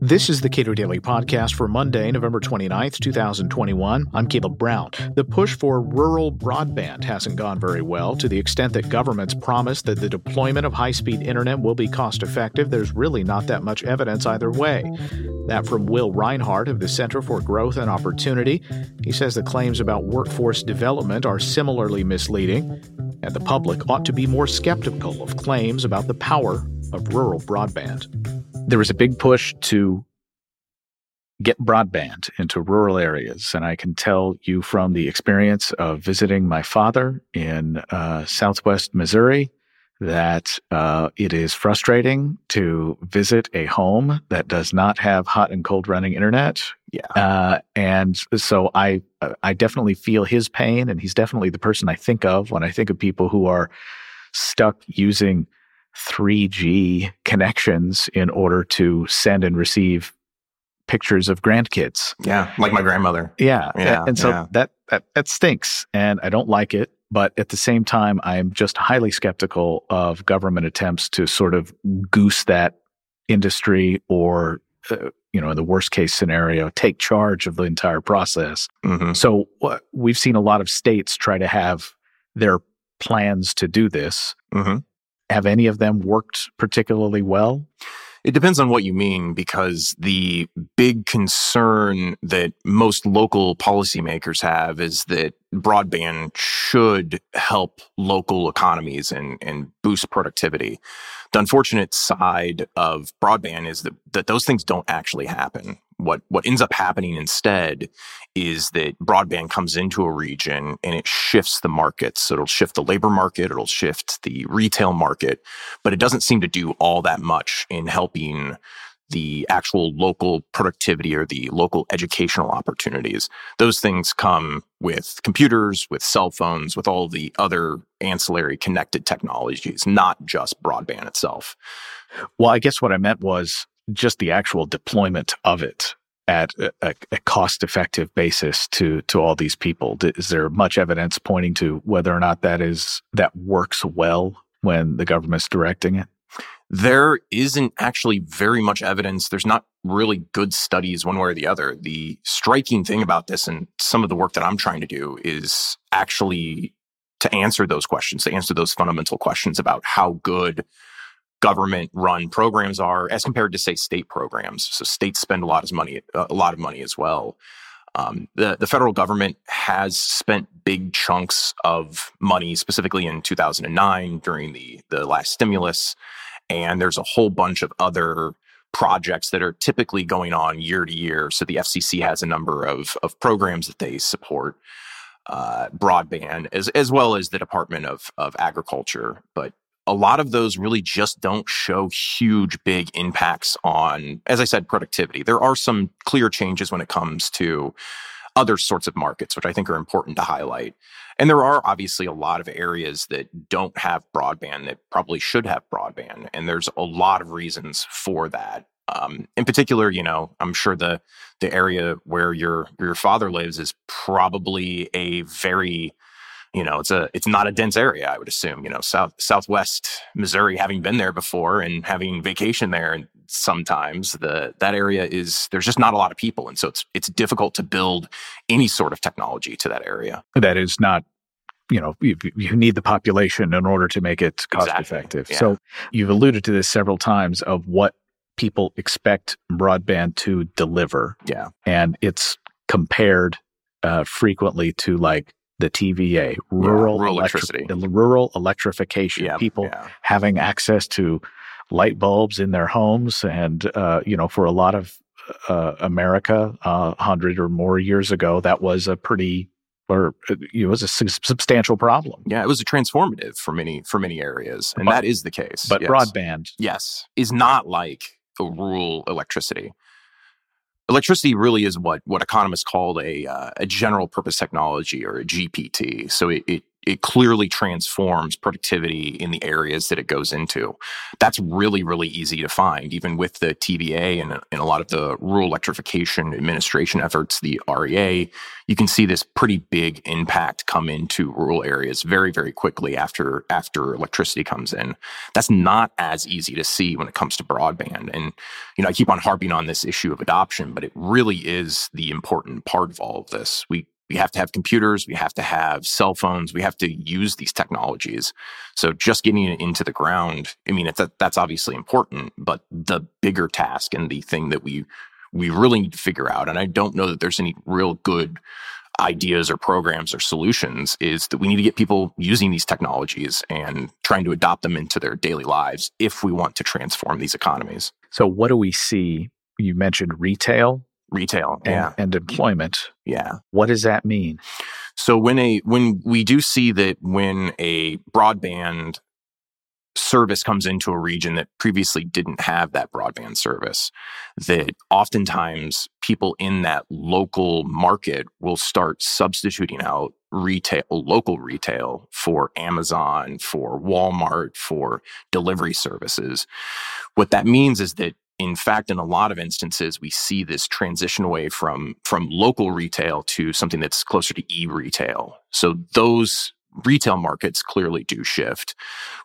This is the Cato Daily Podcast for Monday, November 29th, 2021. I'm Caleb Brown. The push for rural broadband hasn't gone very well to the extent that governments promise that the deployment of high speed internet will be cost effective. There's really not that much evidence either way. That from Will Rinehart of the Center for Growth and Opportunity. He says the claims about workforce development are similarly misleading, and the public ought to be more skeptical of claims about the power of rural broadband there was a big push to get broadband into rural areas. And I can tell you from the experience of visiting my father in uh, southwest Missouri that uh, it is frustrating to visit a home that does not have hot and cold running internet. Yeah. Uh, and so I, I definitely feel his pain, and he's definitely the person I think of when I think of people who are stuck using 3G connections in order to send and receive pictures of grandkids. Yeah, like my grandmother. Yeah. Yeah. And so yeah. that, that that stinks and I don't like it, but at the same time I'm just highly skeptical of government attempts to sort of goose that industry or uh, you know, in the worst case scenario, take charge of the entire process. Mhm. So what we've seen a lot of states try to have their plans to do this. Mhm. Have any of them worked particularly well? It depends on what you mean because the big concern that most local policymakers have is that broadband should help local economies and, and boost productivity. The unfortunate side of broadband is that, that those things don't actually happen. What what ends up happening instead is that broadband comes into a region and it shifts the markets. So it'll shift the labor market, it'll shift the retail market, but it doesn't seem to do all that much in helping the actual local productivity or the local educational opportunities. Those things come with computers, with cell phones, with all the other ancillary connected technologies, not just broadband itself. Well, I guess what I meant was just the actual deployment of it at a, a, a cost-effective basis to to all these people. Is there much evidence pointing to whether or not that is that works well when the government's directing it? There isn't actually very much evidence. There's not really good studies one way or the other. The striking thing about this and some of the work that I'm trying to do is actually to answer those questions, to answer those fundamental questions about how good government run programs are as compared to say state programs. So states spend a lot of money, a lot of money as well. Um, the the federal government has spent big chunks of money, specifically in 2009 during the the last stimulus, and there's a whole bunch of other projects that are typically going on year to year. So the FCC has a number of of programs that they support, uh, broadband as as well as the Department of of Agriculture, but a lot of those really just don't show huge, big impacts on, as I said, productivity. There are some clear changes when it comes to other sorts of markets, which I think are important to highlight. And there are obviously a lot of areas that don't have broadband that probably should have broadband. And there's a lot of reasons for that. Um, in particular, you know, I'm sure the the area where your your father lives is probably a very you know it's a it's not a dense area i would assume you know south southwest missouri having been there before and having vacation there and sometimes the that area is there's just not a lot of people and so it's it's difficult to build any sort of technology to that area That is not, you know, you, you need the population in order to make it cost Exactly. effective. Yeah. So you've alluded to this several times of what people expect broadband to deliver. yeah and it's compared uh, frequently to like the TVA, rural, rural electri- electricity. the rural electrification. yeah People yeah. having access to light bulbs in their homes, and uh, you know, for a lot of uh, America, a hundred or more years ago, that was a pretty or uh, it was a substantial problem. yeah it was a transformative for many for many areas and But- that is the case But yes. broadband, yes, is not like a rural electricity. Electricity really is what what economists call a uh, a general purpose technology or a GPT. So it, it it clearly transforms productivity in the areas that it goes into. That's really, really easy to find, even with the TVA and, and a lot of the rural electrification administration efforts, the REA. You can see this pretty big impact come into rural areas very, very quickly after after electricity comes in. That's not as easy to see when it comes to broadband. And you know, I keep on harping on this issue of adoption, but it really is the important part of all of this. We we have to have computers, we have to have cell phones, we have to use these technologies. So just getting it into the ground, I mean, a, that's obviously important, but the bigger task and the thing that we we really need to figure out, and I don't know that there's any real good ideas or programs or solutions, is that we need to get people using these technologies and trying to adopt them into their daily lives if we want to transform these economies. So, what do we see? You mentioned retail retail and, yeah. and employment. Yeah. What does that mean? So when a when we do see that when a broadband service comes into a region that previously didn't have that broadband service that oftentimes people in that local market will start substituting out retail local retail for Amazon for Walmart for delivery services what that means is that in fact, in a lot of instances, we see this transition away from, from local retail to something that's closer to e-retail. So those retail markets clearly do shift.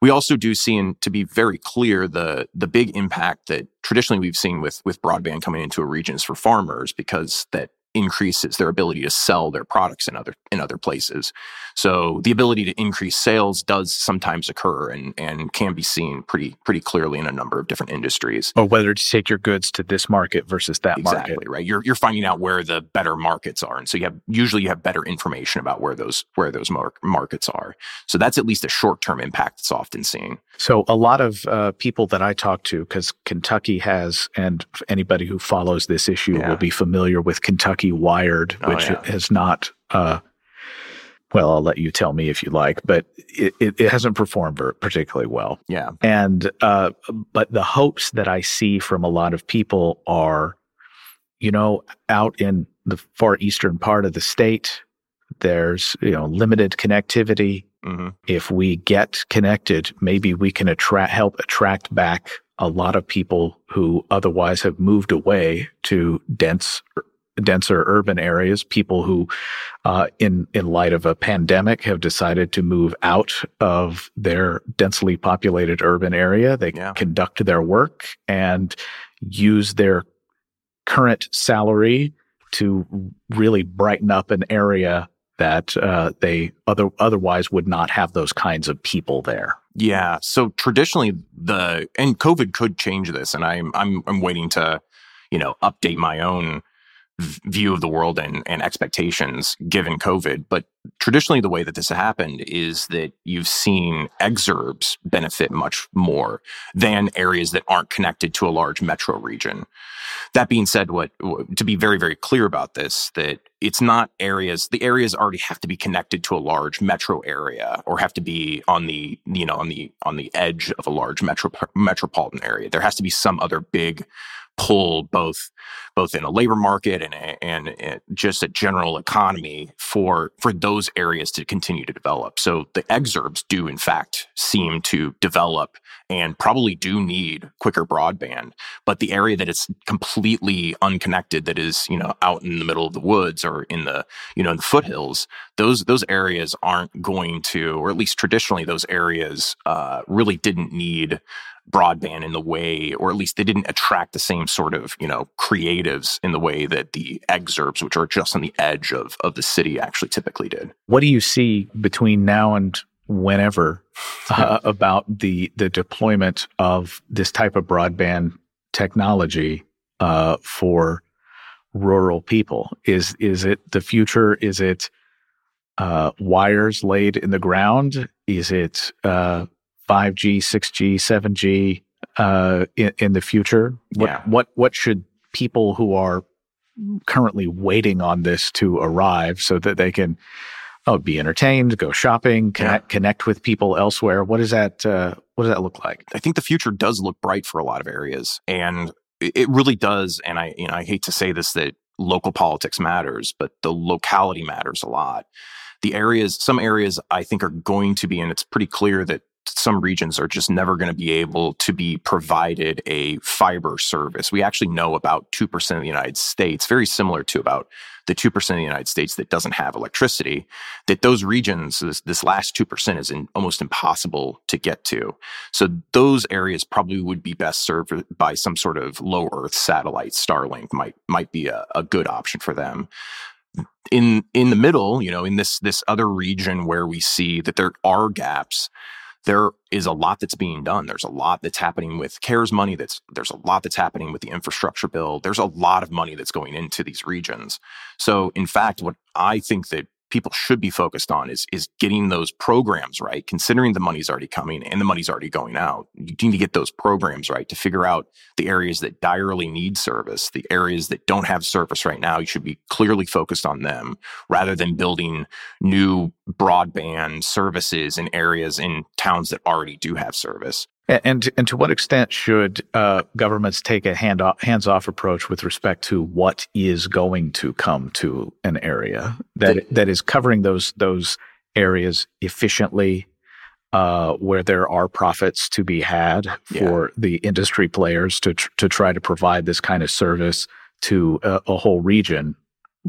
We also do see, and to be very clear, the the big impact that traditionally we've seen with with broadband coming into a region is for farmers because that increases their ability to sell their products in other in other places. So the ability to increase sales does sometimes occur and and can be seen pretty pretty clearly in a number of different industries. Or whether to take your goods to this market versus that exactly, market. right. You're you're finding out where the better markets are, and so you have usually you have better information about where those where those mar- markets are. So that's at least a short term impact that's often seen. So a lot of uh, people that I talk to, because Kentucky has, and anybody who follows this issue Yeah. will be familiar with Kentucky Wired, Oh, which yeah. has not. Uh, well, I'll let you tell me if you like, but it, it, it hasn't performed particularly well. Yeah. And uh, but the hopes that I see from a lot of people are, you know, out in the far eastern part of the state, there's you know limited connectivity. hmm If we get connected, maybe we can attract help attract back a lot of people who otherwise have moved away to dense denser urban areas people who uh, in in light of a pandemic have decided to move out of their densely populated urban area they Yeah. conduct their work and use their current salary to really brighten up an area that uh, they other otherwise would not have those kinds of people there Yeah. So traditionally the and COVID could change this, and I'm I'm I'm waiting to, you know, update my own view of the world and, and expectations given COVID. But traditionally, the way that this happened is that you've seen exurbs benefit much more than areas that aren't connected to a large metro region. That being said, what to be very, very clear about this, that it's not areas, the areas already have to be connected to a large metro area or have to be on the, you know, on the, on the edge of a large metro, metropolitan area. There has to be some other big pull both both in a labor market and a, and just a general economy for for those areas to continue to develop. So the exurbs do in fact seem to develop and probably do need quicker broadband, but the area that is completely unconnected that is, you know, out in the middle of the woods or in the, you know, in the foothills, those those areas aren't going to or at least traditionally those areas uh, really didn't need broadband in the way, or at least they didn't attract the same sort of, you know, creatives in the way that the exurbs, which are just on the edge of, of the city, actually typically did. what do you see between now and whenever uh, about the the deployment of this type of broadband technology uh, for rural people? Is is it the future? Is it uh, wires laid in the ground? Is it uh, 5G, 6G, 7G uh, in, in the future? What, Yeah. what what should people who are currently waiting on this to arrive so that they can oh be entertained, go shopping, connect connect with people elsewhere? What does that uh, what does that look like? I think the future does look bright for a lot of areas, and it it really does. And I, you know, I hate to say this that local politics matters, but the locality matters a lot. the areas, some areas I think are going to be, and it's pretty clear that some regions are just never going to be able to be provided a fiber service. We actually know about 2% of the United States, very similar to about the 2% of the United States that doesn't have electricity, that those regions, this, this last 2% is in, almost impossible to get to. So those areas probably would be best served by some sort of low Earth satellite. Starlink might, might be a, a good option for them in in the middle you know in this this other region where we see that there are gaps there is a lot that's being done. There's a lot that's happening with CARES money. That's there's a lot that's happening with the infrastructure bill. There's a lot of money that's going into these regions. So, in fact, what I think that people should be focused on is is getting those programs right considering the money's already coming and the money's already going out. You need to get those programs right to figure out the areas that direly need service the areas that don't have service right now. You should be clearly focused on them rather than building new broadband services in areas in towns that already do have service and and to what extent should uh, governments take a hand off, hands off approach with respect to what is going to come to an area that the, that is covering those those areas efficiently, uh, where there are profits to be had for yeah. the industry players to tr- to try to provide this kind of service to a, a whole region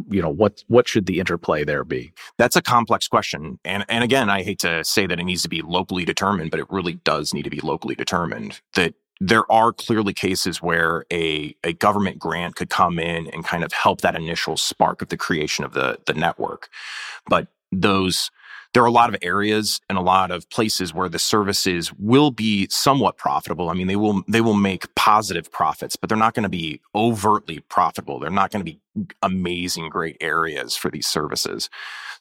you know what what should the interplay there be? That's a complex question and and again i hate to say that it needs to be locally determined but it really does need to be locally determined that there are clearly cases where a, a government grant could come in and kind of help that initial spark of the creation of the the network. But those there are a lot of areas and a lot of places where the services will be somewhat profitable. I mean, they will they will make positive profits, but they're not going to be overtly profitable. They're not going to be amazing great areas for these services.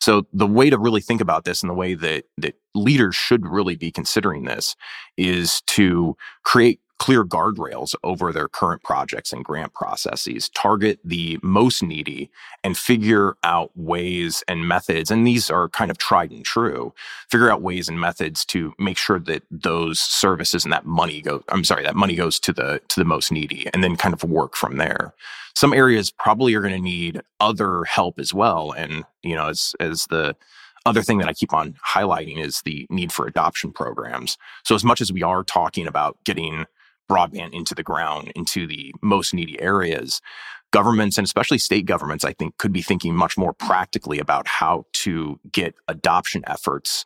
So the way to really think about this and the way that that leaders should really be considering this is to create clear guardrails over their current projects and grant processes, target the most needy, and figure out ways and methods. And these are kind of tried and true. Figure out ways and methods to make sure that those services and that money go. I'm sorry, that money goes to the to the most needy, and then kind of work from there. Some areas probably are going to need other help as well, and you know, as as the other thing that I keep on highlighting is the need for adoption programs. So as much as we are talking about getting broadband into the ground, into the most needy areas. Governments and especially state governments, I think, could be thinking much more practically about how to get adoption efforts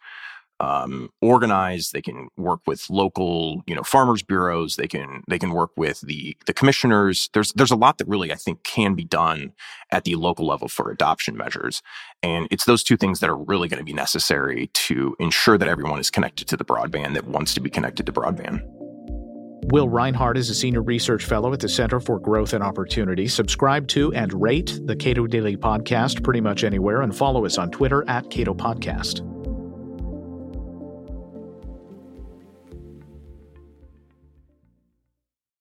um, organized. They can work with local, you know, farmers bureaus. They can they can work with the the commissioners. There's there's a lot that really I think can be done at the local level for adoption measures, and it's those two things that are really going to be necessary to ensure that everyone is connected to the broadband that wants to be connected to broadband. Will Rinehart is a senior research fellow at the Center for Growth and Opportunity. Subscribe to and rate the Cato Daily Podcast pretty much anywhere and follow us on Twitter at Cato Podcast.